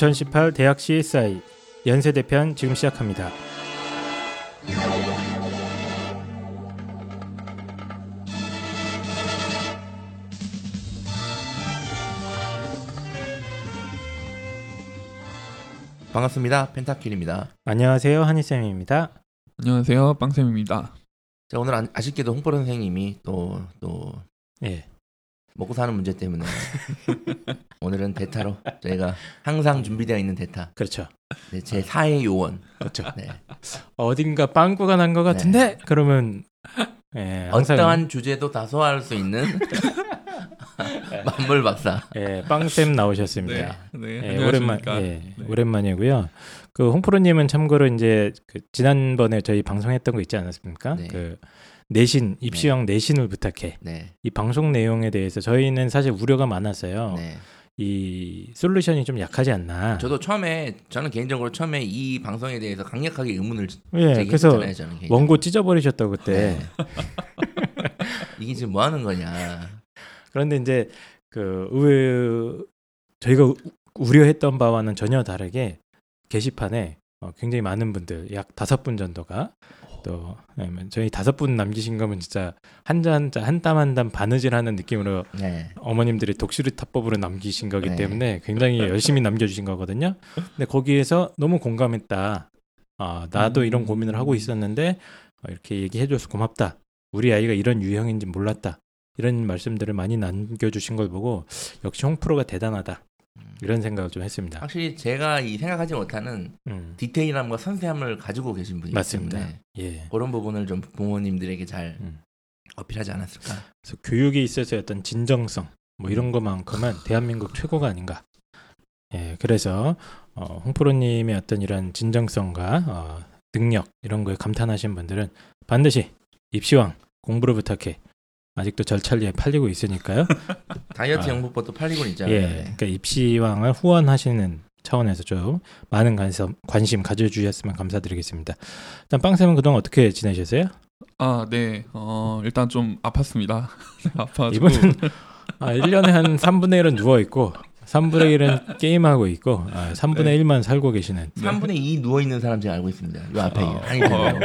2018 대학 CSI 연세대 편 지금 시작합니다. 반갑습니다. 펜타킬입니다. 안녕하세요. 한희쌤입니다. 안녕하세요, 빵쌤입니다. 자 오늘 아- 아쉽게도 홍보로 선생님이 또 또 예. 먹고 사는 문제 때문에 오늘은 대타로 저희가 항상 준비되어 있는 대타 그렇죠. 네, 제 4의 요원 그렇죠. 네. 어딘가 빵꾸가 난 것 같은데 그러면 예, 항상 어떠한 주제도 다 소화할 수 있는 만물 박사 예, 빵쌤 나오셨습니다. 네, 예, 오랜만. 예, 네. 오랜만이고요. 그 홍프로님은 참고로 이제 그 지난번에 저희 방송했던 거 있지 않았습니까? 네. 그 내신 입시형 내신을 부탁해. 네. 이 방송 내용에 대해서 저희는 사실 우려가 많았어요. 네. 이 솔루션이 좀 약하지 않나. 저도 처음에 저는 개인적으로 처음에 이 방송에 대해서 강력하게 의문을 예, 그래서. 원고 찢어버리셨다고 그때. 네. 이게 지금 뭐 하는 거냐. 그런데 이제 그 의외 저희가 우- 우려했던 바와는 전혀 다르게 게시판에 어, 굉장히 많은 분들 약 다섯 분 정도가 또 예, 저희 다섯 분 남기신 거면 진짜 한자 한땀 한 땀 바느질하는 느낌으로 네. 어머님들이 독수리 타법으로 남기신 거기 네. 때문에 굉장히 열심히 남겨주신 거거든요. 근데 거기에서 너무 공감했다. 아 나도 이런 고민을 하고 있었는데 어, 이렇게 얘기해줘서 고맙다. 우리 아이가 이런 유형인지 몰랐다. 이런 말씀들을 많이 남겨주신 걸 보고 역시 홍프로가 대단하다. 이런 생각을 좀 했습니다. 확실히 제가 이 생각하지 못하는 음, 디테일함과 섬세함을 가지고 계신 분이기 맞습니다. 예. 그런 부분을 좀 부모님들에게 잘 음. 어필하지 않았을까. 그래서 교육에 있어서의 어떤 진정성 뭐 이런 것만큼은 대한민국 최고가 아닌가. 예, 그래서 어, 홍프로님의 어떤 이런 진정성과 어, 능력 이런 거에 감탄하신 분들은 반드시 입시왕 공부를 부탁해. 아직도 절찰리에 팔리고 있으니까요. 다이어트 아. 영국법도 팔리고 있잖아요. 예, 네. 그러니까 입시왕을 후원하시는 차원에서 좀 많은 관심, 관심 가져주셨으면 감사드리겠습니다. 일단 빵쌤은 그동안 어떻게 지내셨어요? 아, 네. 어, 일단 좀 아팠습니다. 아파가지고. 이분은 아, 1년에 한 3분의 1은 누워 있고 3분의 1은 게임하고 있고 아, 3분의 네. 1만 살고 계시는 3분의 2 누워 있는 사람 제가 알고 있습니다. 요 앞에 어, 한이 되네요.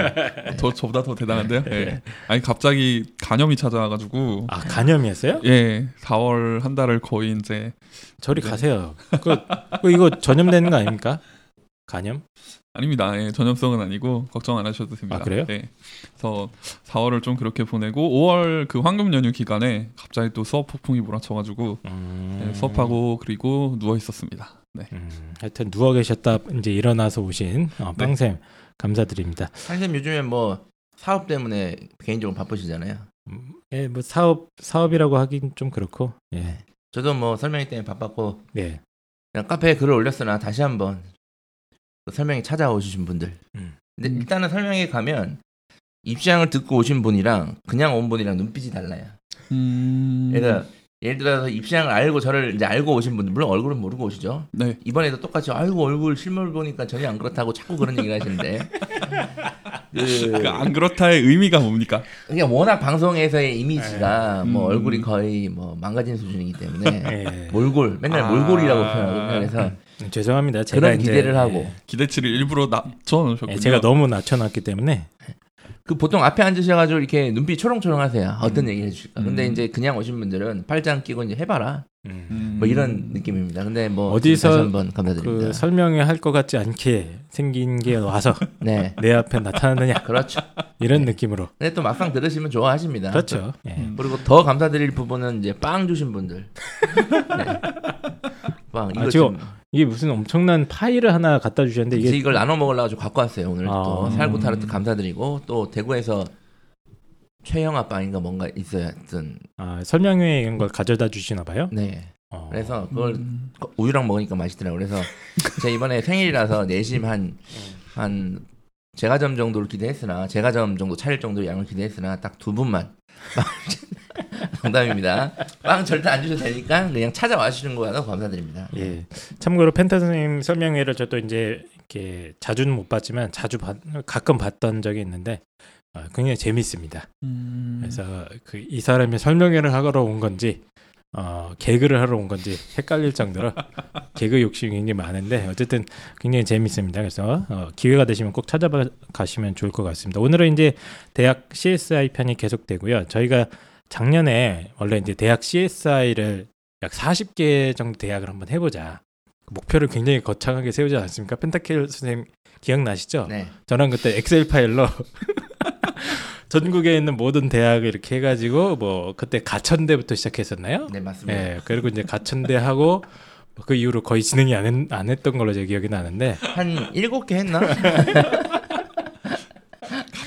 저 저보다 더 대단한데요. 예. 아니 갑자기 간염이 찾아와가지고 아 간염이었어요? 예, 4월 한 달을 거의 이제 저리 네. 가세요. 그, 그 이거 전염되는 거 아닙니까? 간염? 아닙니다. 예, 전염성은 아니고 걱정 안 하셔도 됩니다. 아, 그래요? 예. 그래서 4월을 좀 그렇게 보내고 5월 그 황금 연휴 기간에 갑자기 또 수업 폭풍이 몰아쳐가지고 음, 예, 수업하고 그리고 누워 있었습니다. 네. 음, 하여튼 누워 계셨다 이제 일어나서 오신 어, 네. 빵쌤 감사드립니다. 한쌤 요즘에 뭐 사업 때문에 개인적으로 바쁘시잖아요. 음, 예, 뭐 사업 사업이라고 하긴 좀 그렇고 예, 저도 뭐 설명회 때문에 바빴고 예, 그냥 카페에 글을 올렸으나 다시 한번 그 설명회 찾아오신 분들. 음. 근데 음. 일단은 설명회 가면 입시장을 듣고 오신 분이랑 그냥 온 분이랑 눈빛이 달라요. 음. 그러니까 예를 들어서 입시장을 알고 저를 이제 알고 오신 분들 물론 얼굴은 모르고 오시죠. 네. 이번에도 똑같이 아이고 얼굴 실물 보니까 전혀 안 그렇다고 자꾸 그런 얘기를 하시는데 그그안 그렇다의 의미가 뭡니까? 그러니까 워낙 방송에서의 이미지가 음. 뭐 얼굴이 거의 뭐 망가진 수준이기 때문에 예. 몰골 맨날 아. 몰골이라고 표현하거든요. 그래서 음, 죄송합니다. 제가 그런 이제, 기대를 예, 하고 기대치를 일부러 낮춰놓으셨군요. 예, 제가 너무 낮춰놨기 때문에 그 보통 앞에 앉으셔가지고 이렇게 눈빛 초롱초롱하세요. 어떤 음. 얘기 해주실까. 근데 음. 이제 그냥 오신 분들은 팔짱 끼고 이제 해봐라. 음, 음. 뭐 이런 느낌입니다. 근데 뭐 어디서 한번 감사드립니다. 그 설명회 할것 같지 않게 생긴 게 와서 네, 내 앞에 나타나느냐 그렇죠. 이런 네. 느낌으로 근데 또 막상 들으시면 좋아하십니다. 그렇죠. 예. 음. 그리고 더 감사드릴 부분은 이제 빵 주신 분들. 네. 빵 이거 아, 지금 지금 이게 무슨 엄청난 파일을 하나 갖다 주셨는데 이게 이걸 나눠 먹으려고 좀 갖고 왔어요. 오늘 아. 또 살구 타르트 감사드리고 또 대구에서 최영아 빵인가 뭔가 있어요. 하여튼 아, 설명회 이런 걸 가져다 주시나 봐요. 네. 어. 그래서 그걸 음. 우유랑 먹으니까 맛있더라고요. 그래서 제가 이번에 생일이라서 내심 한, 한, 제과점 정도를 기대했으나, 제과점 정도 차릴 정도의 양을 기대했으나, 딱 두 분만. 농담입니다. 빵 절대 안 주셔도 되니까, 그냥 찾아와 주시는 거라도 감사드립니다. 예. 참고로 펜타 선생님 설명회를 저도 이제 이렇게 자주는 못 봤지만 자주 봤, 가끔 봤던 적이 있는데 어, 굉장히 재밌습니다. 음. 그래서 그 이 사람이 설명회를 하러 온 건지 어, 개그를 하러 온 건지 헷갈릴 정도로 개그 욕심이 굉장히 많은데 어쨌든 굉장히 재밌습니다. 그래서 어, 기회가 되시면 꼭 찾아봐 가시면 좋을 것 같습니다. 오늘은 이제 대학 CSI 편이 계속되고요. 저희가 작년에 원래 이제 대학 CSI를 약 40개 정도 대학을 한번 해보자. 그 목표를 굉장히 거창하게 세우지 않습니까? 펜타킬 선생님 기억나시죠? 네. 저는 그때 엑셀 파일로 전국에 있는 모든 대학을 이렇게 해가지고 뭐 그때 가천대부터 시작했었나요? 네, 맞습니다. 예, 그리고 이제 가천대 하고 그 이후로 거의 진행이 안, 했, 안 했던 걸로 제 기억이 나는데 한 일곱 개 했나?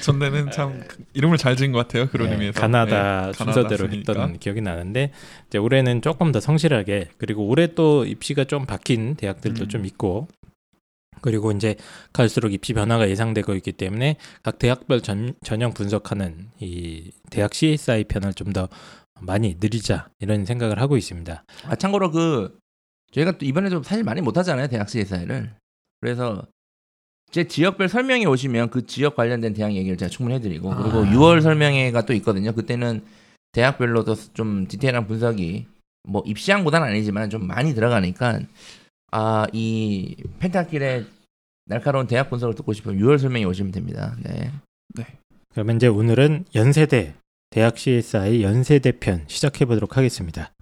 가천대는 참 이름을 잘 지은 것 같아요. 그런 네, 의미에서. 가나다 네, 순서대로 가나다 했던 기억이 나는데 이제 올해는 조금 더 성실하게 그리고 올해 또 입시가 좀 바뀐 대학들도 음. 좀 있고 그리고 이제 갈수록 입시 변화가 예상되고 있기 때문에 각 대학별 전, 전형 분석하는 이 대학 CSI 편을 좀 더 많이 늘리자 이런 생각을 하고 있습니다. 아 참고로 그 저희가 또 이번에도 사실 많이 못 하잖아요 대학 CSI를 그래서 제 지역별 설명회 오시면 그 지역 관련된 대학 얘기를 제가 충분히 해드리고 그리고 아. 6월 설명회가 또 있거든요 그때는 대학별로도 좀 디테일한 분석이 뭐 입시항보다는 아니지만 좀 많이 들어가니까 아 이 펜타킬의 날카로운 대학 분석을 듣고 싶으면 6월 설명회 오시면 됩니다 네 그러면 이제 오늘은 연세대 대학 CSI 연세대 편 시작해 보도록 하겠습니다.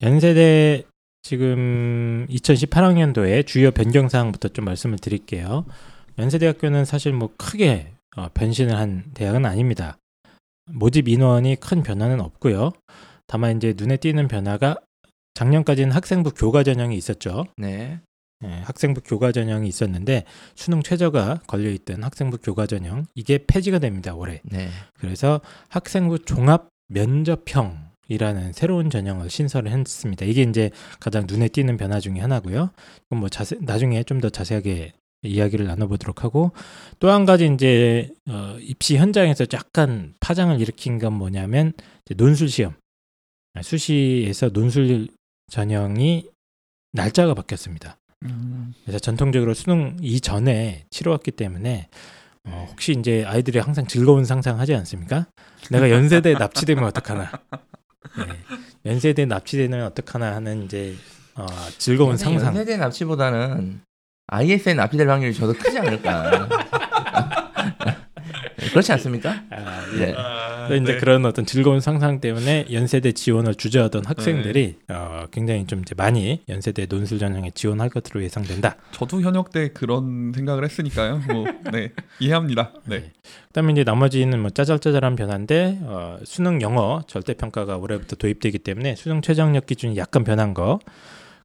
연세대 지금 2018학년도에 주요 변경 사항부터 좀 말씀을 드릴게요. 연세대학교는 사실 뭐 크게 어, 변신을 한 대학은 아닙니다. 모집 인원이 큰 변화는 없고요. 다만 이제 눈에 띄는 변화가 작년까지는 학생부 교과 전형이 있었죠. 네. 예, 학생부 교과 전형이 있었는데 수능 최저가 걸려 있던 학생부 교과 전형 이게 폐지가 됩니다 올해. 네. 그래서 학생부 종합 면접형 이라는 새로운 전형을 신설을 했습니다. 이게 이제 가장 눈에 띄는 변화 중에 하나고요. 그럼 뭐 자세 나중에 좀 더 자세하게 이야기를 나눠보도록 하고 또 한 가지 이제 어, 입시 현장에서 약간 파장을 일으킨 건 뭐냐면 논술 시험 아, 수시에서 논술 전형이 날짜가 바뀌었습니다. 음, 그래서 전통적으로 수능 이전에 치러왔기 때문에 어, 혹시 이제 아이들이 항상 즐거운 상상하지 않습니까? 내가 연세대 납치되면 어떡하나? 네. 연세대 납치되면 어떡하나 하는 이제 어, 즐거운 상상. 연세대 납치보다는 IS에 납치될 확률이 저도 크지 않을까. 그렇지 않습니까? 아, 네. 예. 그래서 이제 그런 어떤 즐거운 상상 때문에 연세대 지원을 주저하던 학생들이 어, 굉장히 좀 이제 많이 연세대 논술 전형에 지원할 것으로 예상된다. 저도 현역 때 그런 생각을 했으니까요. 뭐, 네, 이해합니다. 네. 그다음에 이제 나머지는 뭐 짜잘짜잘한 변화인데 어, 수능 영어 절대 평가가 올해부터 도입되기 때문에 수능 최저학력 기준이 약간 변한 거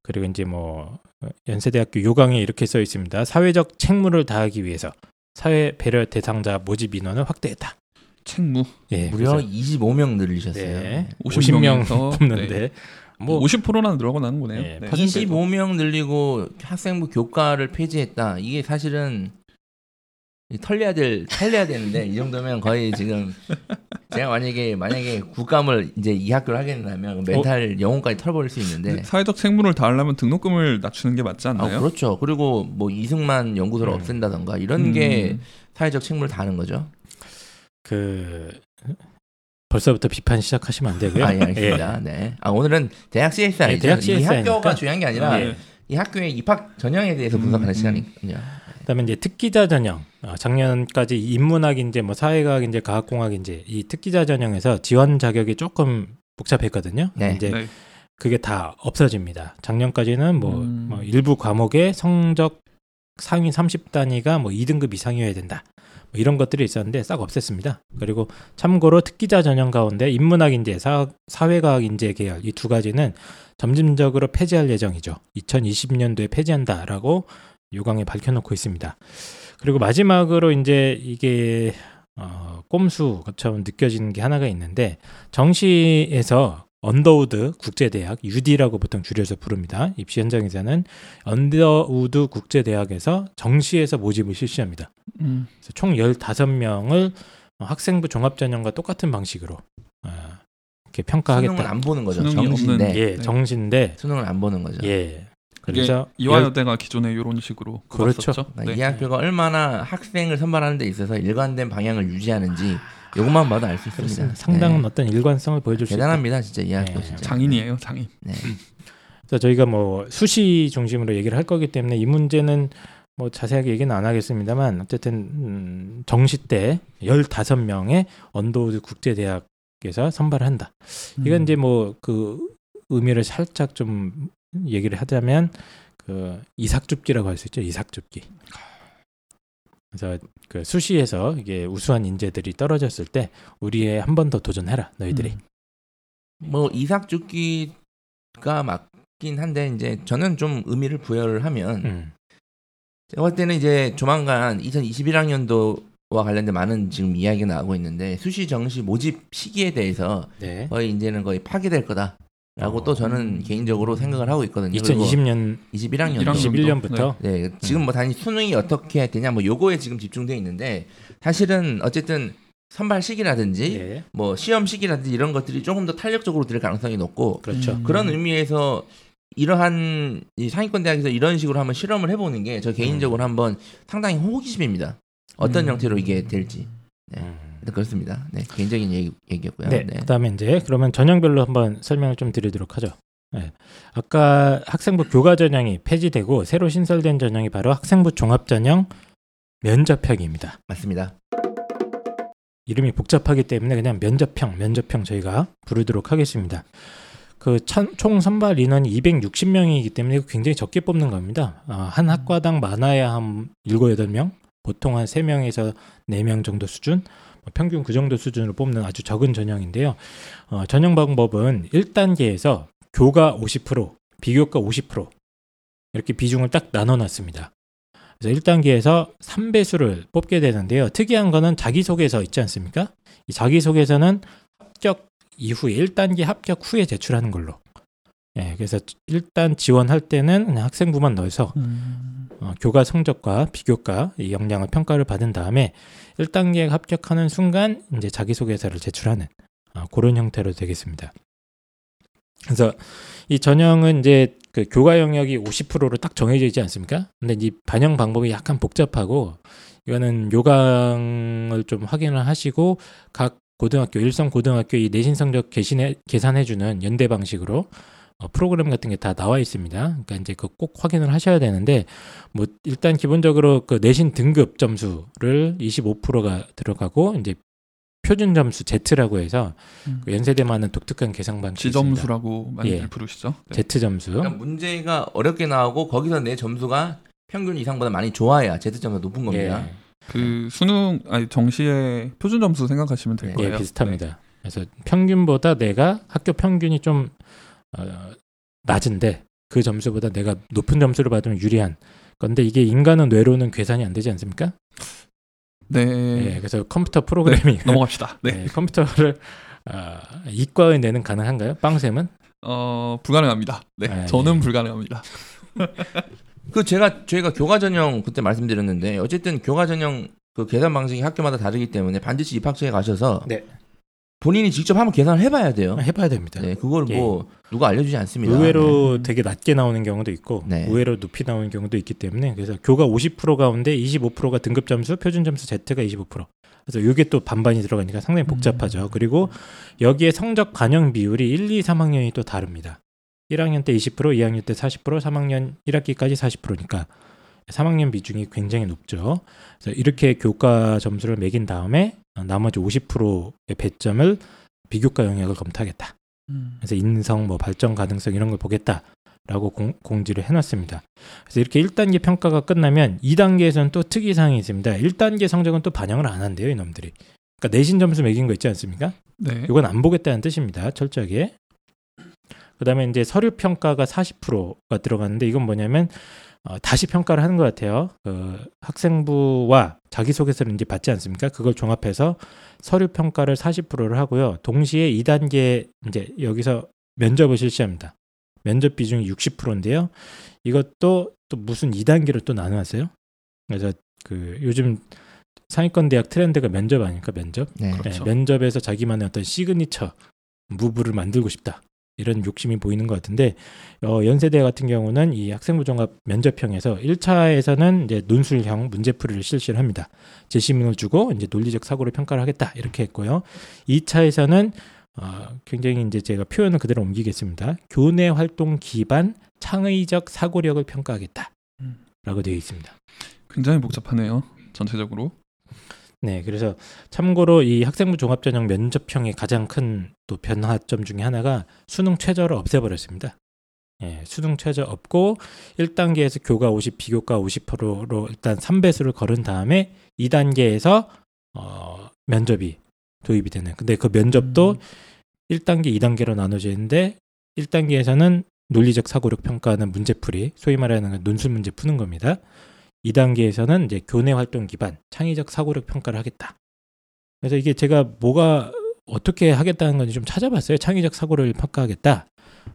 그리고 이제 뭐 어, 연세대학교 요강에 이렇게 써 있습니다. 사회적 책무를 다하기 위해서 사회 배려 대상자 모집 인원을 확대했다. 책무 예, 무려 그래서, 25명 늘리셨어요. 네, 50 50명 명에서, 뽑는데 뭐 뭐 50%나 늘어나는 거네요. 네, 네. 25명 늘리고 학생부 교과를 폐지했다. 이게 사실은 이 털려야 될 털려야 되는데 이 정도면 거의 지금 제가 만약에 만약에 국감을 이제 이 학교를 하게 된다면 멘탈 영혼까지 털버릴 수 있는데 사회적 책무를 다하려면 등록금을 낮추는 게 맞지 아, 않나요? 그렇죠. 그리고 뭐 이승만 연구소를 음. 없앤다던가 이런 음, 게 사회적 책무를 다하는 거죠. 그 벌써부터 비판 시작하시면 안 되고요. 아, 예, 알겠습니다. 네. 아, 오늘은 대학 CSI. 네, 대학 이 CSI 니까. 학교가 중요한 게 아니라 네. 이 학교의 입학 전형에 대해서 분석하는 음, 시간이거든요. 그다음에 이제 특기자 전형 어, 작년까지 인문학인지 뭐 사회과학인지 과학공학인지 이 특기자 전형에서 지원 자격이 조금 복잡했거든요. 네. 이제 네. 그게 다 없어집니다. 작년까지는 뭐, 음. 뭐 일부 과목의 성적 상위 30단위가 뭐 2등급 이상이어야 된다. 뭐 이런 것들이 있었는데 싹 없앴습니다. 그리고 참고로 특기자 전형 가운데 인문학 인재, 사, 사회과학 인재 계열 이 두 가지는 점진적으로 폐지할 예정이죠. 2020년도에 폐지한다라고 요강에 밝혀놓고 있습니다. 그리고 마지막으로 이제 이게 어, 꼼수처럼 느껴지는 게 하나가 있는데 정시에서 언더우드 국제대학 UD라고 보통 줄여서 부릅니다. 입시 현장에서는 언더우드 국제대학에서 정시에서 모집을 실시합니다. 음. 그래서 총 15명을 학생부 종합전형과 똑같은 방식으로 어, 이렇게 평가하겠다. 안 보는 거죠. 정시인데. 없는- 예, 네. 정시인데 수능을 안 보는 거죠. 예. 그래서 이화여대가 기존에 이런 식으로 그렇죠. 그러니까 네. 이 학교가 얼마나 학생을 선발하는 데 있어서 일관된 방향을 유지하는지 이것만 봐도 알 수 있습니다. 그렇습니다. 상당한 네. 어떤 일관성을 보여줄 수 있다. 대단합니다, 진짜 이 학교 네. 진짜. 장인이에요, 장인. 네. 그래서 저희가 뭐 수시 중심으로 얘기를 할 거기 때문에 이 문제는 뭐 자세하게 얘기는 안 하겠습니다만 어쨌든 음, 정시 때 15명의 언더우드 국제대학에서 선발을 한다. 이건 음. 이제 뭐 그 의미를 살짝 좀 얘기를 하자면 그 이삭줍기라고 할 수 있죠. 이삭줍기. 그래서 그 수시에서 이게 우수한 인재들이 떨어졌을 때 우리에 한 번 더 도전해라 너희들이. 음. 뭐 이삭죽기가 맞긴 한데 이제 저는 좀 의미를 부여를 하면 음. 제가 볼 때는 이제 조만간 2021학년도 와 관련된 많은 지금 이야기가 나오고 있는데 수시 정시 모집 시기에 대해서 네. 거의 이제는 거의 파기될 거다 라고 어. 또 저는 개인적으로 생각을 하고 있거든요. 2020년 21학년 21학년. 21년부터 네, 지금 뭐 단지 수능이 어떻게 되냐 뭐 요거에 지금 집중돼 있는데 사실은 어쨌든 선발 시기라든지 예. 뭐 시험 시기라든지 이런 것들이 조금 더 탄력적으로 될 가능성이 높고 그렇죠. 음. 그런 의미에서 이러한 이 상위권 대학에서 이런 식으로 한번 실험을 해보는 게 저 개인적으로 한번 상당히 호기심입니다. 어떤 음. 형태로 이게 될지 네. 음. 그렇습니다. 네, 개인적인 얘기, 얘기 였고요. 네, 네. 그다음에 이제 그러면 전형별로 한번 설명을 좀 드리도록 하죠. 네. 아까 학생부 교과 전형이 폐지되고 새로 신설된 전형이 바로 학생부 종합 전형 면접형입니다. 맞습니다. 이름이 복잡하기 때문에 그냥 면접형, 면접형 저희가 부르도록 하겠습니다. 그 총 선발 인원이 260명이기 때문에 굉장히 적게 뽑는 겁니다. 아, 한 학과당 많아야 한 7, 8명, 보통 한 3명에서 4명 정도 수준, 뭐 평균 그 정도 수준으로 뽑는 아주 적은 전형인데요. 어, 전형 방법은 1단계에서 교과 50%, 비교과 50% 이렇게 비중을 딱 나눠 놨습니다. 그래서 1단계에서 3배수를 뽑게 되는데요. 특이한 거는 자기소개서 있지 않습니까? 이 자기소개서는 합격 이후에 1단계 합격 후에 제출하는 걸로. 예, 그래서 일단 지원할 때는 그냥 학생부만 넣어서 음. 어, 교과 성적과 비교과 이 역량을 평가를 받은 다음에 1단계 합격하는 순간 이제 자기소개서를 제출하는 어, 그런 형태로 되겠습니다. 그래서 이 전형은 이제 그 교과 영역이 50%로 딱 정해져 있지 않습니까? 근데 이 반영 방법이 약간 복잡하고 이거는 요강을 좀 확인을 하시고 각 고등학교 일선 고등학교 이 내신 성적 계산해 주는 연대 방식으로 어, 프로그램 같은 게 다 나와 있습니다. 그러니까 이제 그 꼭 확인을 하셔야 되는데 뭐 일단 기본적으로 그 내신 등급 점수를 25%가 들어가고 이제 표준 점수 Z라고 해서 음. 그 연세대만은 독특한 계산 방식이 있습니다. 지점수라고 많이들 예. 부르시죠. 네. Z 점수. 그러니까 문제가 어렵게 나오고 거기서 내 점수가 평균 이상보다 많이 좋아야 Z 점수가 높은 겁니다. 예, 그 수능 아니 정시의 표준 점수 생각하시면 될 네. 거예요. 예, 비슷합니다. 그래서 평균보다 내가 학교 평균이 좀 어, 낮은데 그 점수보다 내가 높은 점수를 받으면 유리한 건데 이게 인간은 뇌로는 계산이 안 되지 않습니까? 네. 예, 네. 그래서 컴퓨터 프로그래밍 넘어갑시다. 네. 예, 컴퓨터를 아, 이과의 뇌는 가능한가요? 빵쌤은? 어 불가능합니다. 네. 아, 저는 예. 불가능합니다. 그 제가 저희가 교과 전형 그때 말씀드렸는데 어쨌든 교과 전형 그 계산 방식이 학교마다 다르기 때문에 반드시 입학처에 가셔서 네. 본인이 직접 한번 계산을 해봐야 돼요. 해봐야 됩니다. 네, 그걸 뭐 누가 알려주지 않습니다. 의외로 되게 낮게 나오는 경우도 있고 네. 의외로 높이 나오는 경우도 있기 때문에 그래서 교과 50% 가운데 25%가 등급 점수, 표준 점수 Z가 25%. 그래서 이게 또 반반이 들어가니까 상당히 복잡하죠. 그리고 여기에 성적 반영 비율이 1, 2, 3학년이 또 다릅니다. 1학년 때 20%, 2학년 때 40%, 3학년 1학기까지 40%니까 3학년 비중이 굉장히 높죠. 그래서 이렇게 교과 점수를 매긴 다음에 나머지 50%의 배점을 비교과 영역을 검토하겠다. 음. 그래서 인성, 뭐 발전 가능성 이런 걸 보겠다라고 공, 공지를 해놨습니다. 그래서 이렇게 1단계 평가가 끝나면 2단계에서는 또 특이사항이 있습니다. 1단계 성적은 또 반영을 안 한대요, 이놈들이. 그러니까 내신 점수 매긴 거 있지 않습니까? 네. 이건 안 보겠다는 뜻입니다. 철저하게. 그다음에 이제 서류 평가가 40%가 들어가는데 이건 뭐냐면 어, 다시 평가를 하는 것 같아요. 그 학생부와 자기소개서를 이제 받지 않습니까? 그걸 종합해서 서류 평가를 40%를 하고요. 동시에 2단계 이제 여기서 면접을 실시합니다. 면접 비중이 60%인데요. 이것도 또 무슨 2단계로 또 나눠놨어요. 그래서 그 요즘 상위권 대학 트렌드가 면접 아닙니까? 면접. 네. 그렇죠. 네, 면접에서 자기만의 어떤 signature move를 만들고 싶다. 이런 욕심이 보이는 것 같은데 어, 연세대 같은 경우는 이 학생부 종합 면접형에서 1차에서는 이제 논술형 문제풀이를 실시를 합니다. 제시문을 주고 이제 논리적 사고를 평가를 하겠다 이렇게 했고요. 2차에서는 어, 굉장히 이제 제가 표현을 그대로 옮기겠습니다. 교내 활동 기반 창의적 사고력을 평가하겠다라고 음. 되어 있습니다. 굉장히 복잡하네요. 전체적으로. 네, 그래서 참고로 이 학생부 종합전형 면접형의 가장 큰 또 변화점 중에 하나가 수능 최저를 없애버렸습니다. 예, 수능 최저 없고 1단계에서 교과 50, 비교과 50%로 일단 3배수를 걸은 다음에 2단계에서 어, 면접이 도입이 되는. 근데 그 면접도 음. 1단계, 2단계로 나눠져 있는데 1단계에서는 논리적 사고력 평가하는 문제풀이, 소위 말하는 논술 문제 푸는 겁니다. 2단계에서는 이제 교내 활동 기반 창의적 사고력 평가를 하겠다. 그래서 이게 제가 뭐가 어떻게 하겠다는 건지 좀 찾아봤어요. 창의적 사고를 평가하겠다.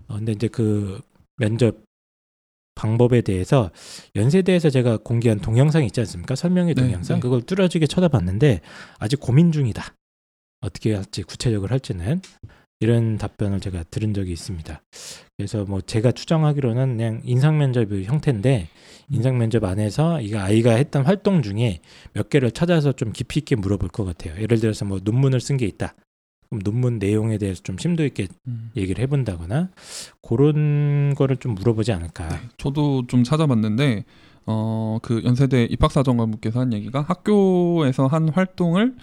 어, 근데 이제 그 면접 방법에 대해서 연세대에서 제가 공개한 동영상이 있지 않습니까? 설명의 네, 동영상. 네. 그걸 뚜렷하게 쳐다봤는데 아직 고민 중이다. 어떻게 할지 구체적으로 할지는 이런 답변을 제가 들은 적이 있습니다. 그래서 뭐 제가 추정하기로는 그냥 인상 면접의 형태인데 인상 면접 안에서 이거 아이가 했던 활동 중에 몇 개를 찾아서 좀 깊이 있게 물어볼 것 같아요. 예를 들어서 뭐 논문을 쓴 게 있다. 그럼 논문 내용에 대해서 좀 심도 있게 음. 얘기를 해본다거나 그런 거를 좀 물어보지 않을까. 저도 좀 찾아봤는데 어 그 연세대 입학사정관분께서 한 얘기가 학교에서 한 활동을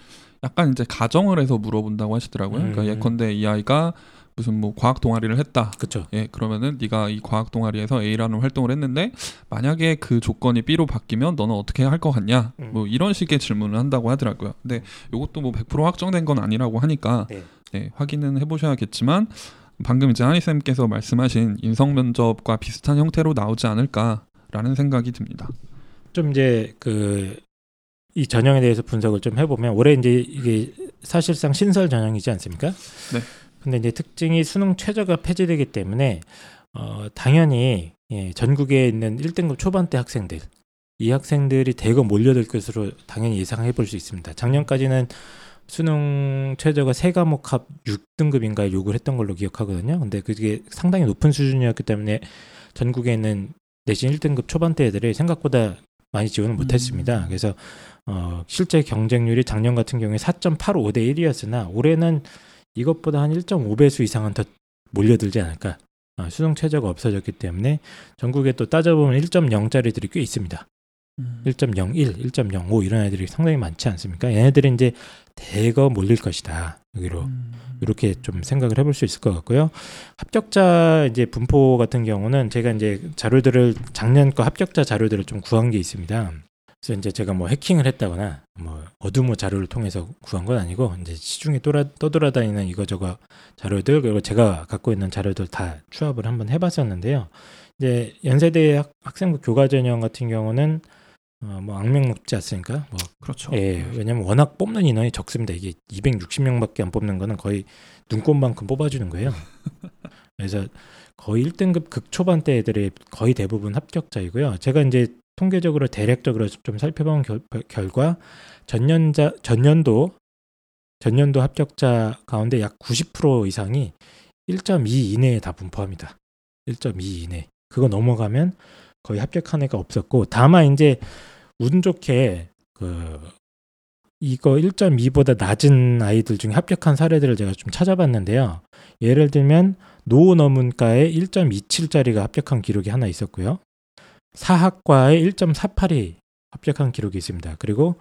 약간 이제 가정을 해서 물어본다고 하시더라고요. 음. 그러니까 예컨대 이 아이가 무슨 뭐 과학 동아리를 했다. 그렇죠. 예, 그러면은 네가 이 과학 동아리에서 A라는 활동을 했는데 만약에 그 조건이 B로 바뀌면 너는 어떻게 할 것 같냐? 음. 뭐 이런 식의 질문을 한다고 하더라고요. 근데 이것도 뭐 100% 확정된 건 아니라고 하니까 네. 네, 확인은 해보셔야겠지만 방금 이제 한희 쌤께서 말씀하신 인성 면접과 비슷한 형태로 나오지 않을까라는 생각이 듭니다. 좀 이제 그 이 전형에 대해서 분석을 좀 해보면 올해 이제 이게 사실상 신설 전형이지 않습니까? 네. 근데 이제 특징이 수능 최저가 폐지되기 때문에 어 당연히 예, 전국에 있는 1등급 초반대 학생들 이 학생들이 대거 몰려들 것으로 당연히 예상해 볼 수 있습니다. 작년까지는 수능 최저가 세 과목 합 6등급인가 요구를 했던 걸로 기억하거든요. 근데 그게 상당히 높은 수준이었기 때문에 전국에 있는 내신 1등급 초반대 애들이 생각보다 많이 지원을 음. 못했습니다. 그래서 어, 실제 경쟁률이 작년 같은 경우에 4.85 대 1이었으나 올해는 이것보다 한 1.5배수 이상은 더 몰려들지 않을까. 어, 수능 최저가 없어졌기 때문에 전국에 또 따져보면 1.0짜리들이 꽤 있습니다. 1.01, 1.05 이런 애들이 상당히 많지 않습니까? 얘네들이 이제 대거 몰릴 것이다. 여기로 음. 이렇게 좀 생각을 해볼 수 있을 것 같고요. 합격자 이제 분포 같은 경우는 제가 이제 자료들을 작년 거 합격자 자료들을 좀 구한 게 있습니다. 그래서 이제 제가 뭐 해킹을 했다거나 뭐 어두모 자료를 통해서 구한 건 아니고 이제 시중에 떠라, 떠돌아다니는 이거저거 자료들 그리고 제가 갖고 있는 자료들 다 추합을 한번 해봤었는데요. 이제 연세대 학, 학생부 교과 전형 같은 경우는 어, 뭐 악명 높지 않습니까? 뭐 그렇죠. 예, 왜냐면 워낙 뽑는 인원이 적습니다. 이게 260명밖에 안 뽑는 거는 거의 눈꽃만큼 뽑아주는 거예요. 그래서 거의 1등급 극초반대 애들이 거의 대부분 합격자이고요. 제가 이제 통계적으로 대략적으로 좀 살펴본 결, 결과 전년자 전년도 전년도 합격자 가운데 약 90% 이상이 1.2 이내에 다 분포합니다. 1.2 이내. 그거 넘어가면 거의 합격한 애가 없었고 다만 이제 운 좋게 그 이거 1.2보다 낮은 아이들 중에 합격한 사례들을 제가 좀 찾아봤는데요. 예를 들면 노원어문과에 1.27짜리가 합격한 기록이 하나 있었고요. 사학과에 1.48이 합격한 기록이 있습니다. 그리고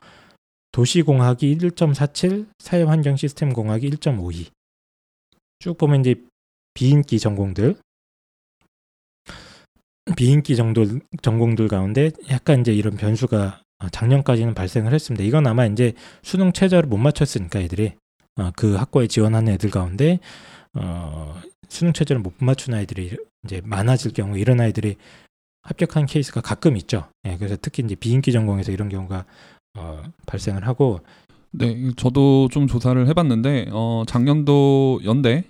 도시공학이 1.47, 사회환경시스템공학이 1.52. 쭉 보면 이제 비인기 전공들 비인기 정도 전공들 가운데 약간 이제 이런 변수가 어, 작년까지는 발생을 했습니다. 이건 아마 이제 수능 최저를 못 맞췄으니까 애들이 어, 그 학과에 지원하는 애들 가운데 어, 수능 최저를 못 맞춘 아이들이 이제 많아질 경우 이런 아이들이 합격한 케이스가 가끔 있죠. 예, 그래서 특히 이제 비인기 전공에서 이런 경우가 어, 발생을 하고 네, 저도 좀 조사를 해봤는데 어, 작년도 연대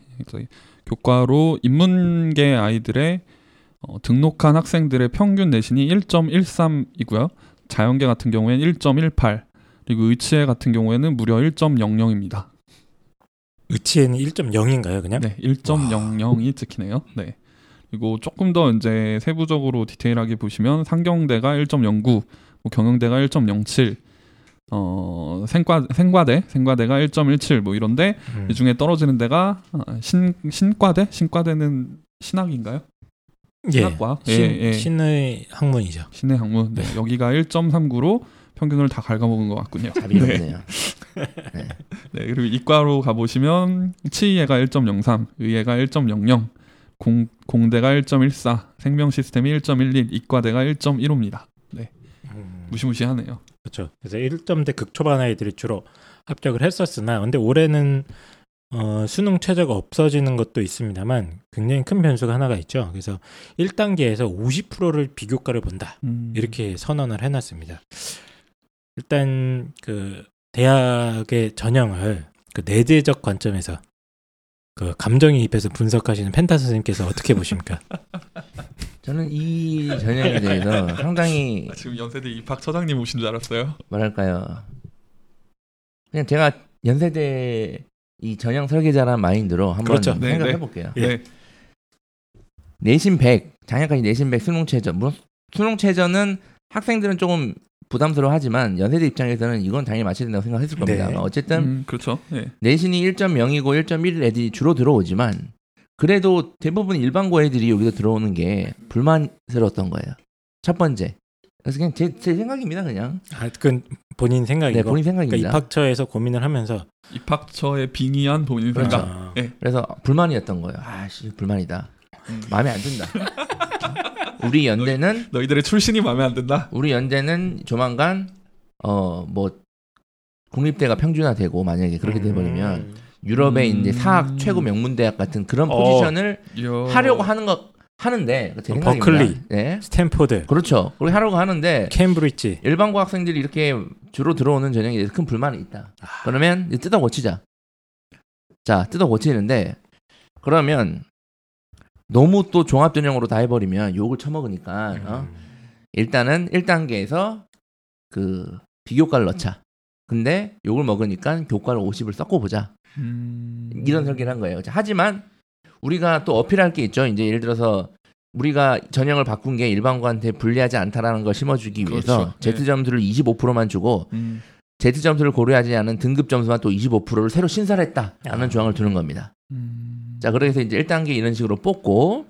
교과로 인문계 아이들의 어, 등록한 학생들의 평균 내신이 1.13이고요. 자연계 같은 경우에는 1.18 그리고 의치회 같은 경우에는 무려 1.00입니다. 의치에는 1.0인가요, 그냥? 네, 1.00이 찍히네요. 네. 그리고 조금 더 이제 세부적으로 디테일하게 보시면 상경대가 1.09, 뭐 경영대가 1.07, 어 생과 생과대 생과대가 1.17 뭐 이런데 음. 이 중에 떨어지는 데가 어, 신 신과대 신과대는 신학인가요? 예. 신학과 신, 예, 예. 신의 학문이죠. 신의 학문 네. 여기가 1.39로 평균을 다 갉아먹은 것 같군요. 답이 네. 없네요. 네, 그리고 이과로 가보시면 치의회가 1.03, 의회가 1.00, 공, 공대가 1.14, 생명 시스템이 1.11, 이과대가 1.15입니다. 음, 무시무시하네요. 그렇죠. 그래서 1점대 극초반 아이들이 주로 합격을 했었으나 근데 올해는 어, 수능 최저가 없어지는 것도 있습니다만 굉장히 큰 변수가 하나가 있죠. 그래서 1단계에서 50%를 비교과를 본다. 음. 이렇게 선언을 해 놨습니다. 일단 그 대학의 전형을 그 내재적 관점에서 그 감정이입해서 분석하시는 펜타 선생님께서 어떻게 보십니까? 저는 이 전형에 대해서 상당히 아, 지금 연세대 입학 처장님 오신 줄 알았어요. 뭐랄까요. 그냥 제가 연세대 이 전형 설계자라는 마인드로 한번 그렇죠. 네, 생각해 네. 볼게요. 예. 네. 내신 100, 작년까지 내신 100 수능 최저. 물론 수능 최저는 학생들은 조금 부담스러워하지만 연세대 입장에서는 이건 당연히 맞춰야 된다고 생각했을 겁니다. 네. 어쨌든 음, 그렇죠. 네. 내신이 1.0이고 1.1 애들이 주로 들어오지만 그래도 대부분 일반고 애들이 여기서 들어오는 게 불만스러웠던 거예요. 첫 번째. 그래서 그냥 제, 제 생각입니다, 그냥. 아, 그건 본인 생각이고 네, 본인 그러니까 생각입니다. 입학처에서 고민을 하면서 입학처에 빙의한 본인 그렇죠. 생각. 아, 예. 그래서 불만이었던 거예요. 아씨 불만이다. 음. 마음에 안 든다. 우리 연대는 너희 들의 출신이 마음에 안 든다. 우리 연대는 조만간 어 뭐 국립대가 평준화되고 만약에 그렇게 돼버리면 음. 유럽의 음. 이제 사학 최고 명문 대학 같은 그런 어. 포지션을 이야. 하려고 하는 거 하는데. 버클리. 네. 스탠포드, 그렇죠. 그렇게 하려고 하는데 케임브리지 일반고 학생들이 이렇게 주로 들어오는 전형에 대해서 큰 불만이 있다. 아. 그러면 뜯어 고치자. 자, 뜯어 고치는데 그러면 너무 또 종합 전형으로 다 해버리면 욕을 처먹으니까 어? 음. 일단은 1단계에서 그 비교과를 넣자. 근데 욕을 먹으니까 교과를 50을 섞어 보자. 음. 이런 설계를 한 거예요. 자, 하지만 우리가 또 어필할 게 있죠. 이제 예를 들어서 우리가 전형을 바꾼 게 일반고한테 불리하지 않다라는 걸 심어주기 위해서 그렇죠. 네. 점수를 25%만 주고 음. Z 점수를 고려하지 않은 등급 점수만 또 25%를 새로 신설했다라는 아. 조항을 두는 겁니다. 음. 자, 그래서 이제 1단계 이런 식으로 뽑고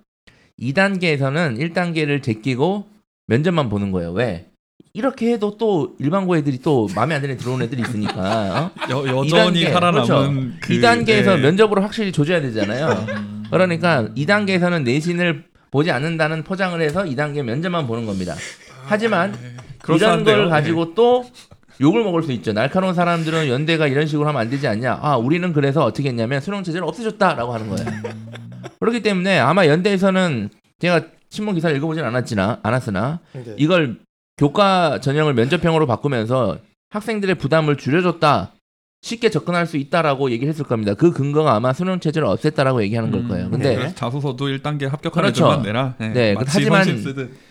2단계에서는 1단계를 제끼고 면접만 보는 거예요. 왜? 이렇게 해도 또 일반고 애들이 또 마음에 안 드는 애 들어오는 애들이 있으니까 어? 여, 여전히 2단계, 살아남은 그 2단계에서 네. 면접으로 확실히 조져야 되잖아요. 음. 그러니까 2단계에서는 내신을 보지 않는다는 포장을 해서 2단계 면접만 보는 겁니다. 하지만 네. 이런. 걸 가지고 또 욕을 먹을 수 있죠. 날카로운 사람들은 연대가 이런 식으로 하면 안 되지 않냐. 아, 우리는 그래서 어떻게 했냐면 수능 체제를 없애줬다라고 하는 거예요. 그렇기 때문에 아마 연대에서는 제가 신문 기사를 읽어보진 않았지나 않았으나 네. 이걸 교과 전형을 면접형으로 바꾸면서 학생들의 부담을 줄여줬다. 쉽게 접근할 수 있다라고 얘기를 했을 겁니다. 그 근거가 아마 수능 체제를 없앴다라고 얘기하는 걸 거예요. 근데 네. 자소서도 1단계 합격한 그렇죠. 애들만 내라. 네. 네, 하지만.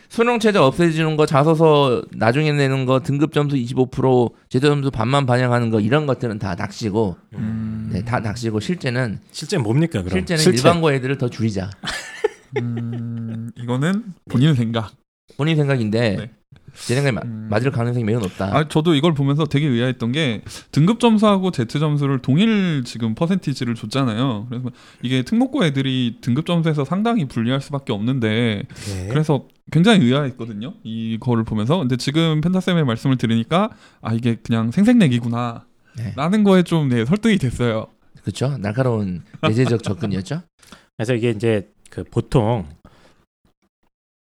수능 체제 없애주는 거, 자소서 나중에 내는 거, 등급 점수 25%, 제도 점수 반만 반영하는 거 이런 것들은 다 낚시고, 음. 네, 다 낚시고 실제는 실제 뭡니까 그럼? 실제는 실제. 일반고 애들을 더 줄이자. 음, 이거는 본인 생각. 본인 생각인데 네. 마- 음. 맞을 가능성이 매우 높다. 아, 저도 이걸 보면서 되게 의아했던 게 등급 점수하고 Z 점수를 동일 지금 퍼센티지를 줬잖아요. 그래서 이게 특목고 애들이 등급 점수에서 상당히 불리할 수밖에 없는데 네. 그래서 굉장히 의아했거든요. 이거를 보면서 근데 지금 펜타쌤의 말씀을 들으니까 아 이게 그냥 생색내기구나. 네. 라는 거에 좀 네, 설득이 됐어요. 그렇죠? 날카로운 내재적 접근이었죠. 그래서 이게 이제 그 보통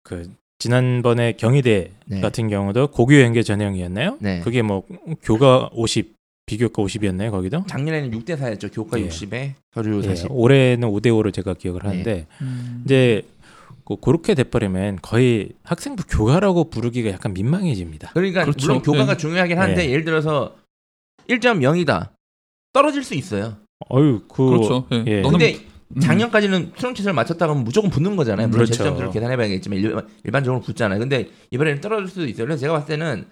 그 지난번에 경희대 네. 같은 경우도 고교 연계 전형이었나요? 네. 그게 뭐 교가 50, 비교과 50이었나요? 거기도? 작년에는 6대 4였죠. 교과 예. 60에 서류 예, 40. 올해는 5대 5로 제가 기억을 네. 하는데 이제 그- 그렇게 돼버리면 거의 학생부 교과라고 부르기가 약간 민망해집니다. 그러니까 그렇죠. 물론 교과가 네. 중요하긴 한데 네. 예를 들어서 1.0이다. 떨어질 수 있어요. 어유 그 그렇죠. 예. 예. 너는 근데 음, 작년까지는 수능 체제를 맞췄다가 하면 무조건 붙는 거잖아요. 물론 그렇죠. 제점수를 계산해봐야겠지만 일반, 일반적으로 붙잖아요. 근데 이번에는 떨어질 수도 있어요. 그래서 제가 봤을 때는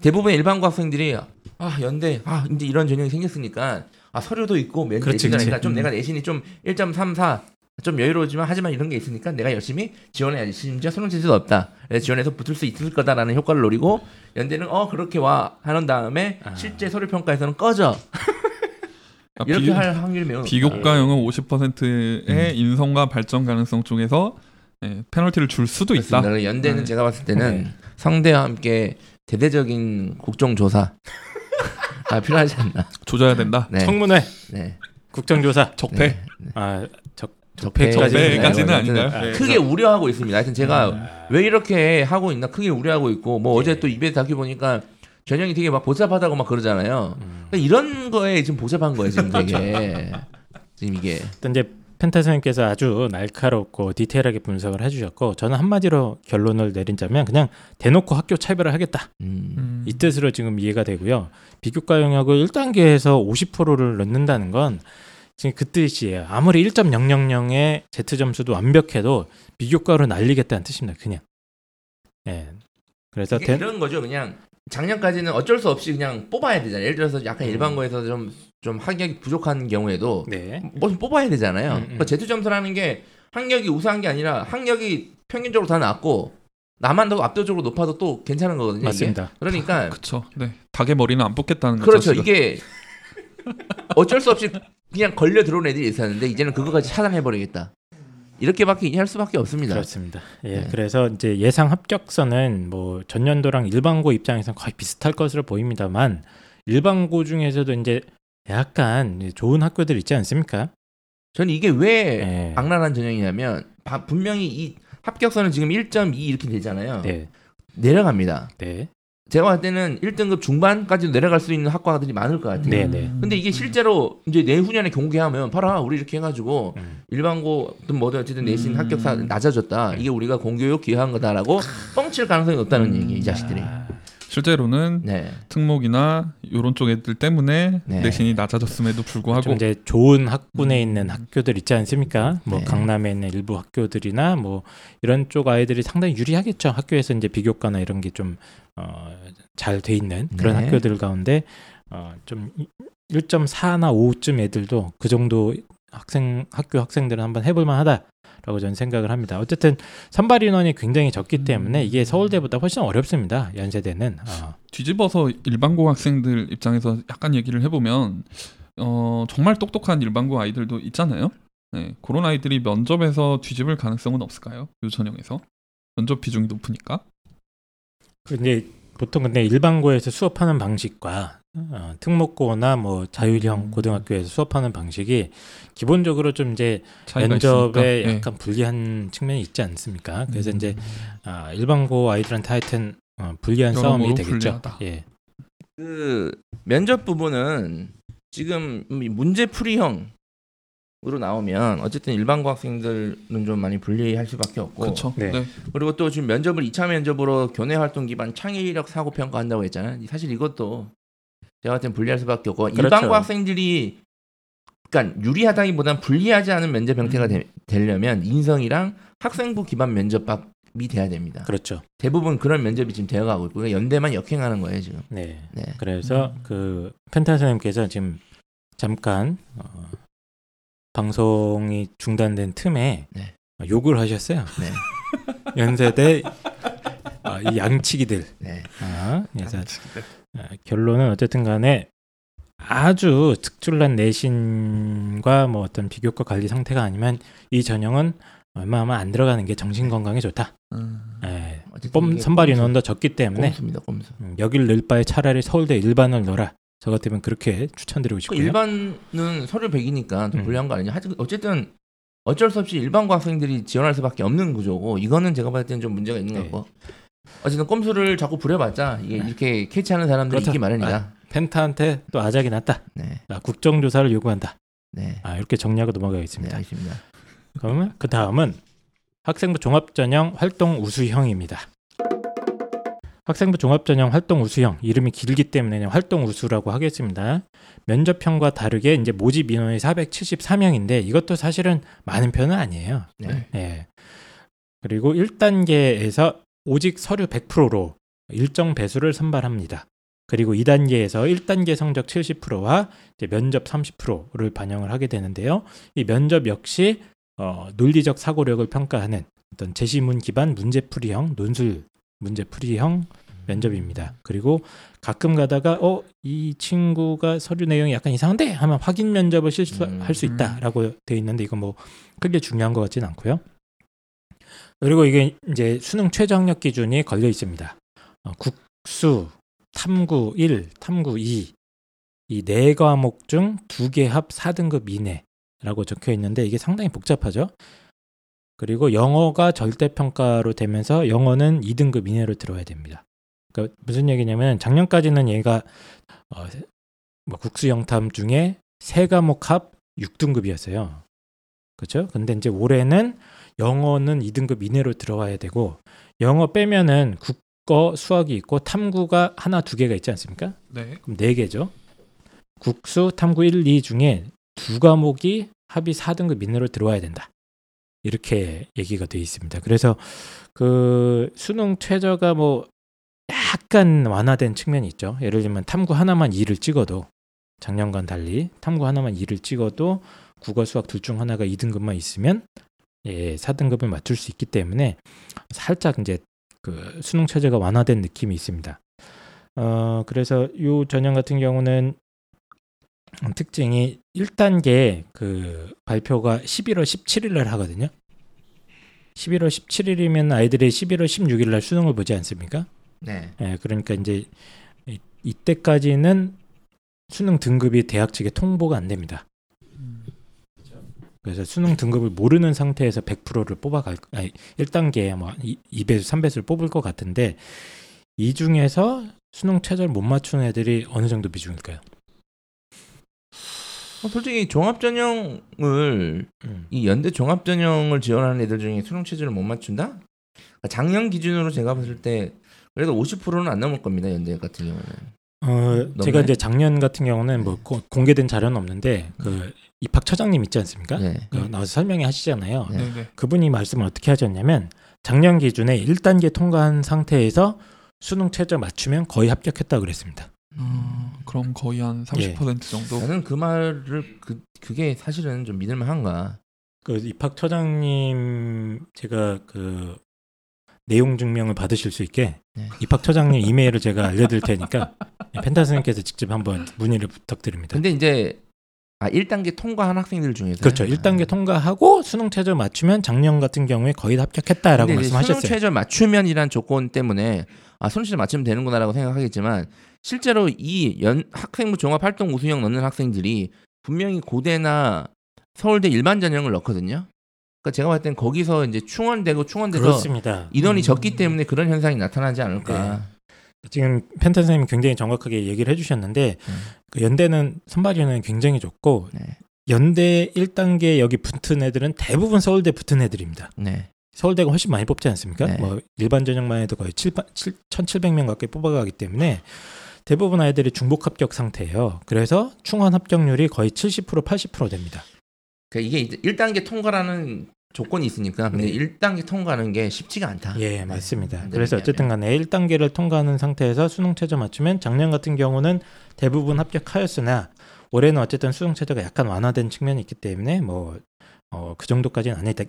대부분의 일반고 학생들이 아 연대 아 이제 이런 전형이 생겼으니까 아 서류도 있고 면 그렇지, 내신이니까 그렇지. 좀 음. 내가 내신이 좀 1.34 좀 여유로우지만 하지만 이런 게 있으니까 내가 열심히 지원해야지 심지어 수능 제재도 없다 지원해서 붙을 수 있을 거다라는 효과를 노리고 연대는 어 그렇게 와 하는 다음에 아. 실제 서류 평가에서는 꺼져 아, 이렇게 비, 할 확률이 매우 비교과형은 50%의 음. 인성과 발전 가능성 쪽에서 예, 페널티를 줄 수도 있다. 그렇습니다. 그래서 연대는 네. 제가 봤을 때는 네. 성대와 함께 대대적인 국정조사 아 필요하지 않나 조져야 된다. 네. 청문회, 네. 국정조사, 적폐. 네. 네. 아, 적, 적폐까지는 아닌가요? 네. 크게 우려하고 있습니다. 하여튼 제가 아, 왜 이렇게 하고 있나 크게 우려하고 있고 뭐 어제 네. 또 이베 다큐 보니까 전형이 되게 막 복잡하다고 막 그러잖아요. 음. 그러니까 이런 거에 지금 복잡한 거예요 지금 되게. 지금 이게. 일단 이제 펜타 선생님께서 아주 날카롭고 디테일하게 분석을 해주셨고 저는 한마디로 결론을 내린다면 그냥 대놓고 학교 차별을 하겠다. 음. 음. 이 뜻으로 지금 이해가 되고요. 비교과 영역을 1단계에서 50%를 넣는다는 건 지금 그 뜻이에요. 아무리 1.000의 Z 점수도 완벽해도 비교과로 날리겠다는 뜻입니다 그냥. 예 그래서 이게 대, 이런 거죠 그냥 작년까지는 어쩔 수 없이 그냥 뽑아야 되잖아요. 예를 들어서 약간 음. 일반고에서 좀 좀 학력이 부족한 경우에도 네 뭐 뽑아야 되잖아요. 음, 음. 그러니까 제투 점수라는 게 학력이 우수한 게 아니라 학력이 평균적으로 다 낮고 나만 더 압도적으로 높아도 또 괜찮은 거거든요. 이게. 맞습니다 그러니까 그렇죠. 네. 닭의 머리는 안 뽑겠다는 거죠. 그렇죠. 지금. 이게 어쩔 수 없이 그냥 걸려 들어온 애들이 있었는데 이제는 그거까지 차단해 버리겠다. 이렇게밖에 할 수밖에 없습니다. 그렇습니다. 예, 네. 그래서 이제 예상 합격선은 뭐 전년도랑 일반고 입장에서는 거의 비슷할 것으로 보입니다만 일반고 중에서도 이제 약간 좋은 학교들 있지 않습니까? 저는 이게 왜 예. 악랄한 전형이냐면 바- 분명히 이 합격선은 지금 1.2 이렇게 되잖아요. 네, 내려갑니다. 네, 제가 봤을 때는 1등급 중반까지도 내려갈 수 있는 학과들이 많을 것 같아요. 네, 네. 근데 이게 실제로 이제 내후년에 공개하면 봐라 우리 이렇게 해가지고 음. 일반고든 뭐든 어쨌든 내신 음. 합격사 낮아졌다. 이게 우리가 공교육 기여한 거다라고 뻥칠 가능성이 없다는 얘기 이 자식들이. 아, 실제로는 네. 특목이나 이런 쪽 애들 때문에 네. 내신이 낮아졌음에도 좀 불구하고 이제 좋은 학군에 있는 학교들 있지 않습니까? 뭐 네. 강남에 있는 일부 학교들이나 뭐 이런 쪽 아이들이 상당히 유리하겠죠. 학교에서 이제 비교과나 이런 게 좀 어, 잘 돼 있는 그런 네. 학교들 가운데 어, 좀 1.4나 5쯤 애들도 그 정도 학생 학교 학생들은 한번 해볼 만하다 라고 저는 생각을 합니다. 어쨌든 선발 인원이 굉장히 적기 때문에 이게 서울대보다 훨씬 어렵습니다. 연세대는 어, 뒤집어서 일반고 학생들 입장에서 약간 얘기를 해보면 어, 정말 똑똑한 일반고 아이들도 있잖아요. 네, 그런 아이들이 면접에서 뒤집을 가능성은 없을까요? 요 전형에서 면접 비중이 높으니까. 근데 보통 근데 일반고에서 수업하는 방식과 어, 특목고나 뭐 자율형 음. 고등학교에서 수업하는 방식이 기본적으로 좀 이제 면접에 있으니까. 네. 약간 불리한 측면이 있지 않습니까? 그래서 음. 이제 아, 일반고 아이들한테 하여튼 어, 불리한 싸움이 되겠죠. 불리하다. 예. 그 면접 부분은 지금 이 문제 풀이형 으로 나오면 어쨌든 일반고 학생들은 좀 많이 불리할 수밖에 없고 그렇죠. 네. 네. 그리고 또 지금 면접을 2차 면접으로 교내 활동 기반 창의력 사고 평가한다고 했잖아요. 사실 이것도 제가 땐 불리할 수밖에 없고 그렇죠. 일반고 학생들이 그러니까 유리하다기보다는 불리하지 않은 면접 형태가 되, 되려면 인성이랑 학생부 기반 면접밥이 돼야 됩니다. 그렇죠. 대부분 그런 면접이 지금 되어가고 있고 그러니까 연대만 역행하는 거예요 지금. 네. 네. 그래서 그 펜타 선생님께서 지금 잠깐 어, 방송이 중단된 틈에 네. 어, 욕을 하셨어요. 네. 연세대 어, 이 양치기들. 네. 아, 그래서 아, 결론은 어쨌든 간에 아주 특출난 내신과 뭐 어떤 비교과 관리 상태가 아니면 이 전형은 얼마나 안 들어가는 게 정신 건강에 좋다. 음. 예. 뽐 선발 인원도 적기 때문에 꼼수입니다 꼼수. 음, 여길 넣을 바에 차라리 서울대 일반을 넣어라. 저 같으면 그렇게 추천드리고 그 싶고요. 일반은 서류 100이니까 더 음. 불리한 거 아니냐. 하여튼 어쨌든 어쩔 수 없이 일반고 학생들이 지원할 수밖에 없는 구조고 이거는 제가 봤을 때는 좀 문제가 있는 네. 거고. 어쨌든 꼼수를 자꾸 부려봤자 이게 네. 이렇게 캐치하는 사람들이 그렇다. 있기 마련이다. 펜타한테 또 아작이 났다. 네, 아, 국정조사를 요구한다. 네, 아, 이렇게 정리하고 네, 넘어가겠습니다. 알겠습니다. 그러면 그 다음은 학생부 종합전형 활동 우수형입니다. 학생부 종합전형 활동 우수형 이름이 길기 때문에 그냥 활동 우수라고 하겠습니다. 면접형과 다르게 이제 모집 인원이 474명인데 이것도 사실은 많은 편은 아니에요. 네. 예. 그리고 1단계에서 오직 서류 100%로 일정 배수를 선발합니다. 그리고 2단계에서 1단계 성적 70%와 이제 면접 30%를 반영을 하게 되는데요. 이 면접 역시 어, 논리적 사고력을 평가하는 어떤 제시문 기반 문제풀이형 논술 문제풀이형 면접입니다. 그리고 가끔 가다가 어 이 친구가 서류 내용이 약간 이상한데 하면 확인 면접을 실수할 수 있다라고 되어 있는데 이건 뭐 크게 중요한 것 같지는 않고요. 그리고 이게 이제 수능 최저 학력 기준이 걸려 있습니다. 어, 국수, 탐구 1, 탐구 2 이 네 과목 중 두 개 합 4등급 이내라고 적혀 있는데 이게 상당히 복잡하죠. 그리고 영어가 절대 평가로 되면서 영어는 2등급 이내로 들어야 됩니다. 그러니까 무슨 얘기냐면 작년까지는 얘가 어, 뭐 국수 영탐 중에 세 과목 합 6등급이었어요. 그렇죠? 근데 이제 올해는 영어는 2등급 이내로 들어가야 되고 영어 빼면은 국어, 수학이 있고 탐구가 하나 두 개가 있지 않습니까? 네. 그럼 네 개죠. 국수, 탐구 1, 2 중에 두 과목이 합이 4등급 이내로 들어와야 된다. 이렇게 얘기가 돼 있습니다. 그래서 그 수능 최저가 뭐 약간 완화된 측면이 있죠. 예를 들면 탐구 하나만 2를 찍어도 작년과는 달리 탐구 하나만 2를 찍어도 국어 수학 둘 중 하나가 2등급만 있으면 예, 4등급을 맞출 수 있기 때문에 살짝 이제 그 수능 최저가 완화된 느낌이 있습니다. 어, 그래서 요 전형 같은 경우는 특징이 1단계 그 발표가 11월 17일 날 하거든요. 11월 17일이면 아이들이 11월 16일 날 수능을 보지 않습니까? 네. 예, 그러니까 이제 이- 이때까지는 수능 등급이 대학 측에 통보가 안 됩니다. 그래서 수능 등급을 모르는 상태에서 100%를 뽑아갈 아니 1단계에 뭐 2배수 3배수를 뽑을 것 같은데 이 중에서 수능 최저를 못 맞추는 애들이 어느 정도 비중일까요? 어, 솔직히 종합 전형을 음. 이 연대 종합 전형을 지원하는 애들 중에 수능 체제를 못 맞춘다? 그러니까 작년 기준으로 제가 봤을 때 그래도 50%는 안 넘을 겁니다 연대 같은 경우는. 어, 제가 넘네. 이제 작년 같은 경우는 뭐 고- 공개된 자료는 없는데 그 입학 처장님 있지 않습니까? 네. 그 나와서 설명해 하시잖아요. 네. 네. 네. 그분이 말씀을 어떻게 하셨냐면 작년 기준에 1단계 통과한 상태에서 수능 최저 맞추면 거의 합격했다 그랬습니다. 음, 그럼 거의 한 예. 30% 정도. 저는 그 말을 그 그게 사실은 좀 믿을 만한가? 그 입학 처장님 제가 그 내용 증명을 받으실 수 있게 네. 입학 처장님 이메일을 제가 알려드릴 테니까 펜타 선생님께서 직접 한번 문의를 부탁드립니다. 근데 이제 아 1단계 통과한 학생들 중에서 그렇죠. 1단계 통과하고 수능 최저 맞추면 작년 같은 경우에 거의 다 합격했다라고 이제 수능 말씀하셨어요. 최저 맞추면이란 조건 때문에 아 수능 최저 맞추면 되는구나라고 생각하겠지만 실제로 이 연 학생부 종합 활동 우수형 넣는 학생들이 분명히 고대나 서울대 일반 전형을 넣거든요. 그러니까 제가 봤을 땐 거기서 이제 충원되고 충원돼서 그렇습니다. 인원이 음. 적기 때문에 그런 현상이 나타나지 않을까. 지금 펜타 선생님이 굉장히 정확하게 얘기를 해주셨는데 음. 그 연대는 선발위원회는 굉장히 좋고 네. 연대 1단계 여기 붙은 애들은 대부분 서울대 붙은 애들입니다. 네. 서울대가 훨씬 많이 뽑지 않습니까? 네. 뭐 일반 전형만 해도 거의 7, 1,700명 가까이 뽑아가기 때문에 대부분 아이들이 중복 합격 상태예요. 그래서 충원 합격률이 거의 70% 80% 됩니다. 그러니까 이게 이제 1단계 통과라는 조건이 있으니까 근데 네. 1단계 통과하는 게 쉽지가 않다. 예, 맞습니다. 네. 그래서 어쨌든 간에 1단계를 통과하는 상태에서 수능 최저 맞추면 작년 같은 경우는 대부분 합격하였으나 올해는 어쨌든 수능 최저가 약간 완화된 측면이 있기 때문에 뭐 어, 그 정도까지는 아니다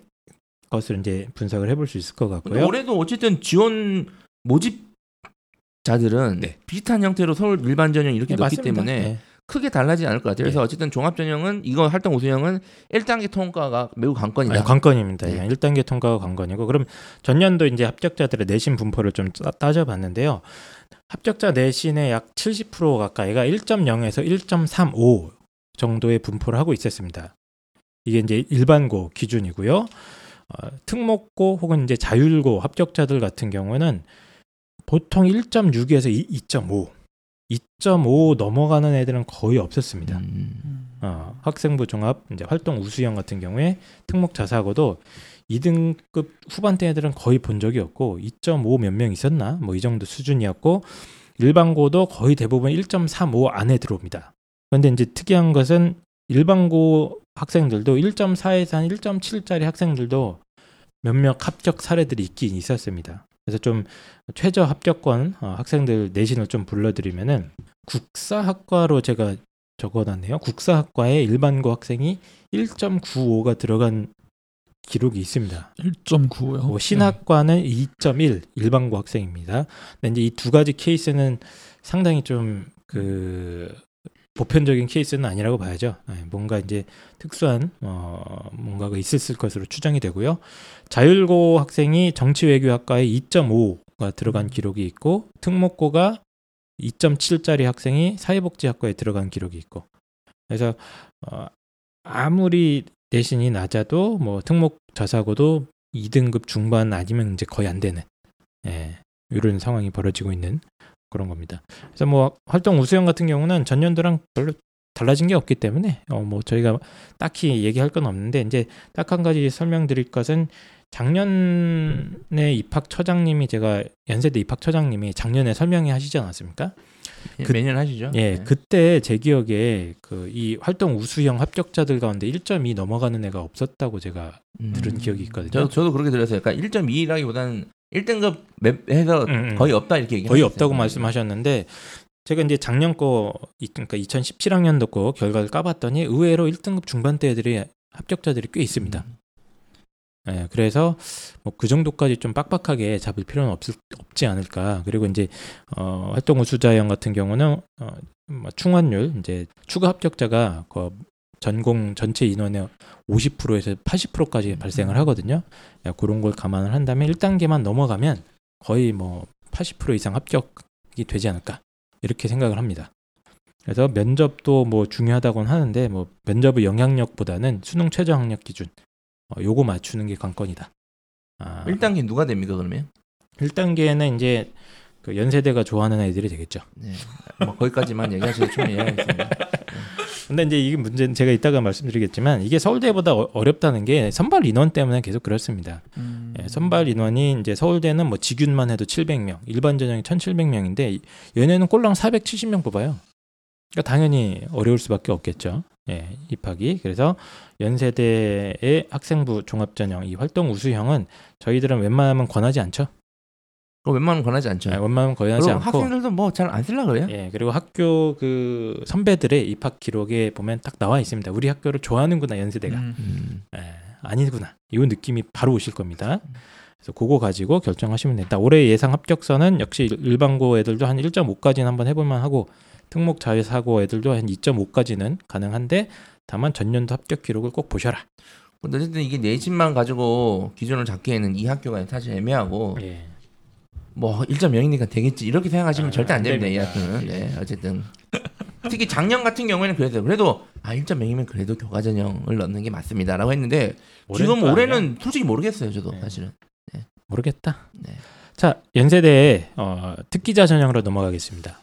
것을 이제 분석을 해볼 수 있을 것 같고요. 올해도 어쨌든 지원 모집 자들은 네. 비슷한 형태로 서울 일반 전형 이렇게 예, 넣기 맞습니다. 때문에 예. 크게 달라지지 않을 것 같아요. 그래서 예. 어쨌든 종합 전형은 이거 활동 우수형은 1단계 통과가 매우 관건이다. 아니, 관건입니다. 네. 예, 1단계 통과가 관건이고 그럼 전년도 이제 합격자들의 내신 분포를 좀 따- 따져봤는데요. 합격자 내신의 약 70% 가까이가 1.0에서 1.35 정도의 분포를 하고 있었습니다. 이게 이제 일반고 기준이고요. 어, 특목고 혹은 이제 자율고 합격자들 같은 경우는 보통 1.6에서 2.5, 2.5 넘어가는 애들은 거의 없었습니다. 음. 어, 학생부 종합 이제 활동 우수형 같은 경우에 특목 자사고도 2등급 후반대 애들은 거의 본 적이 없고 2.5 몇 명 있었나 뭐 이 정도 수준이었고 일반고도 거의 대부분 1.35 안에 들어옵니다. 그런데 이제 특이한 것은 일반고 학생들도 1.4에서 한 1.7짜리 학생들도 몇몇 합격 사례들이 있긴 있었습니다. 그래서 좀 최저 합격권 어, 학생들 내신을 좀 불러드리면은 국사학과로 제가 적어놨네요. 국사학과에 일반고 학생이 1.95가 들어간 기록이 있습니다. 1.95요. 뭐 신학과는 2.1 일반고 학생입니다. 근데 이제 이 두 가지 케이스는 상당히 좀 그 보편적인 케이스는 아니라고 봐야죠. 네, 뭔가 이제 특수한 어 뭔가가 있었을 것으로 추정이 되고요. 자율고 학생이 정치외교학과에 2.5가 들어간 기록이 있고 특목고가 2.7짜리 학생이 사회복지학과에 들어간 기록이 있고 그래서 어 아무리 내신이 낮아도 뭐 특목 저사고도 2등급 중반 아니면 이제 거의 안 되는 예, 이런 상황이 벌어지고 있는 그런 겁니다. 그래서 뭐 활동 우수형 같은 경우는 전년도랑 별로 달라진 게 없기 때문에 어 뭐 저희가 딱히 얘기할 건 없는데 이제 딱 한 가지 설명드릴 것은 작년에 입학 처장님이 제가 연세대 입학 처장님이 작년에 설명회 하시지 않았습니까? 그- 매년 하시죠. 예, 네. 그때 제 기억에 그 이 활동 우수형 합격자들 가운데 1.2 넘어가는 애가 없었다고 제가 음. 들은 기억이 있거든요. 저, 저도 그렇게 들었어요. 그러니까 1.2라기보다는 1등급 맵 해서 음, 음. 거의 없다 이렇게 얘기 거의 없다고 말씀하셨는데 제가 이제 작년 거 이- 그러니까 2017학년도 거 결과를 까봤더니 의외로 1등급 중반대 애들이 합격자들이 꽤 있습니다. 음. 예, 그래서 뭐 그 정도까지 좀 빡빡하게 잡을 필요는 없을, 없지 않을까. 그리고 이제 어, 활동 우수자형 같은 경우는 어, 뭐 충원율 이제 추가 합격자가 그 전공 전체 인원의 50%에서 80%까지 발생을 하거든요. 야, 그런 걸 감안을 한다면 1단계만 넘어가면 거의 뭐 80% 이상 합격이 되지 않을까 이렇게 생각을 합니다. 그래서 면접도 뭐 중요하다고는 하는데 뭐 면접의 영향력보다는 수능 최저 학력 기준 어, 요거 맞추는 게 관건이다. 아, 1단계 누가 됩니까 그러면? 1단계는 이제 그 연세대가 좋아하는 애들이 되겠죠. 네. 뭐 거기까지만 얘기하셔도 충분히 이해하겠습니다. 근데 이제 이게 문제는 제가 이따가 말씀드리겠지만 이게 서울대보다 어- 어렵다는 게 선발 인원 때문에 계속 그렇습니다. 음. 예, 선발 인원이 이제 서울대는 뭐 지균만 해도 700명, 일반 전형이 1,700명인데 얘네는 꼴랑 470명 뽑아요. 그러니까 당연히 어려울 수밖에 없겠죠. 예, 입학이. 그래서 연세대의 학생부 종합전형 이 활동 우수형은 저희들은 웬만하면 권하지 않죠. 웬만하면 권하지 않죠. 예, 웬만하면 권하지 않고. 학생들도 뭐 잘 안 쓸라 그래요? 예, 그리고 학교 그 선배들의 입학 기록에 보면 딱 나와 있습니다. 우리 학교를 좋아하는구나 연세대가. 음. 음. 예, 아니구나. 이 느낌이 바로 오실 겁니다. 그래서 그거 가지고 결정하시면 된다. 올해 예상 합격선은 역시 일- 일반고 애들도 한 1.5까지는 한번 해볼만 하고 특목 자유사고 애들도 한 2.5까지는 가능한데 다만 전년도 합격 기록을 꼭 보셔라. 근데 어쨌든 이게 내신만 가지고 기준을 잡기에는 이 학교가 사실 애매하고 예. 뭐 1.0이니까 되겠지 이렇게 생각하시면 아, 절대 안 안 됩니다. 이 됩니다. 학교는. 네, 어쨌든 특히 작년 같은 경우에는 그래도 그래도 아 1.0이면 그래도 교과 전형을 넣는 게 맞습니다라고 했는데 지금 또 올해는 아니야? 솔직히 모르겠어요. 저도 네. 사실은. 모르겠다. 네. 자 연세대 어, 특기자 전형으로 넘어가겠습니다.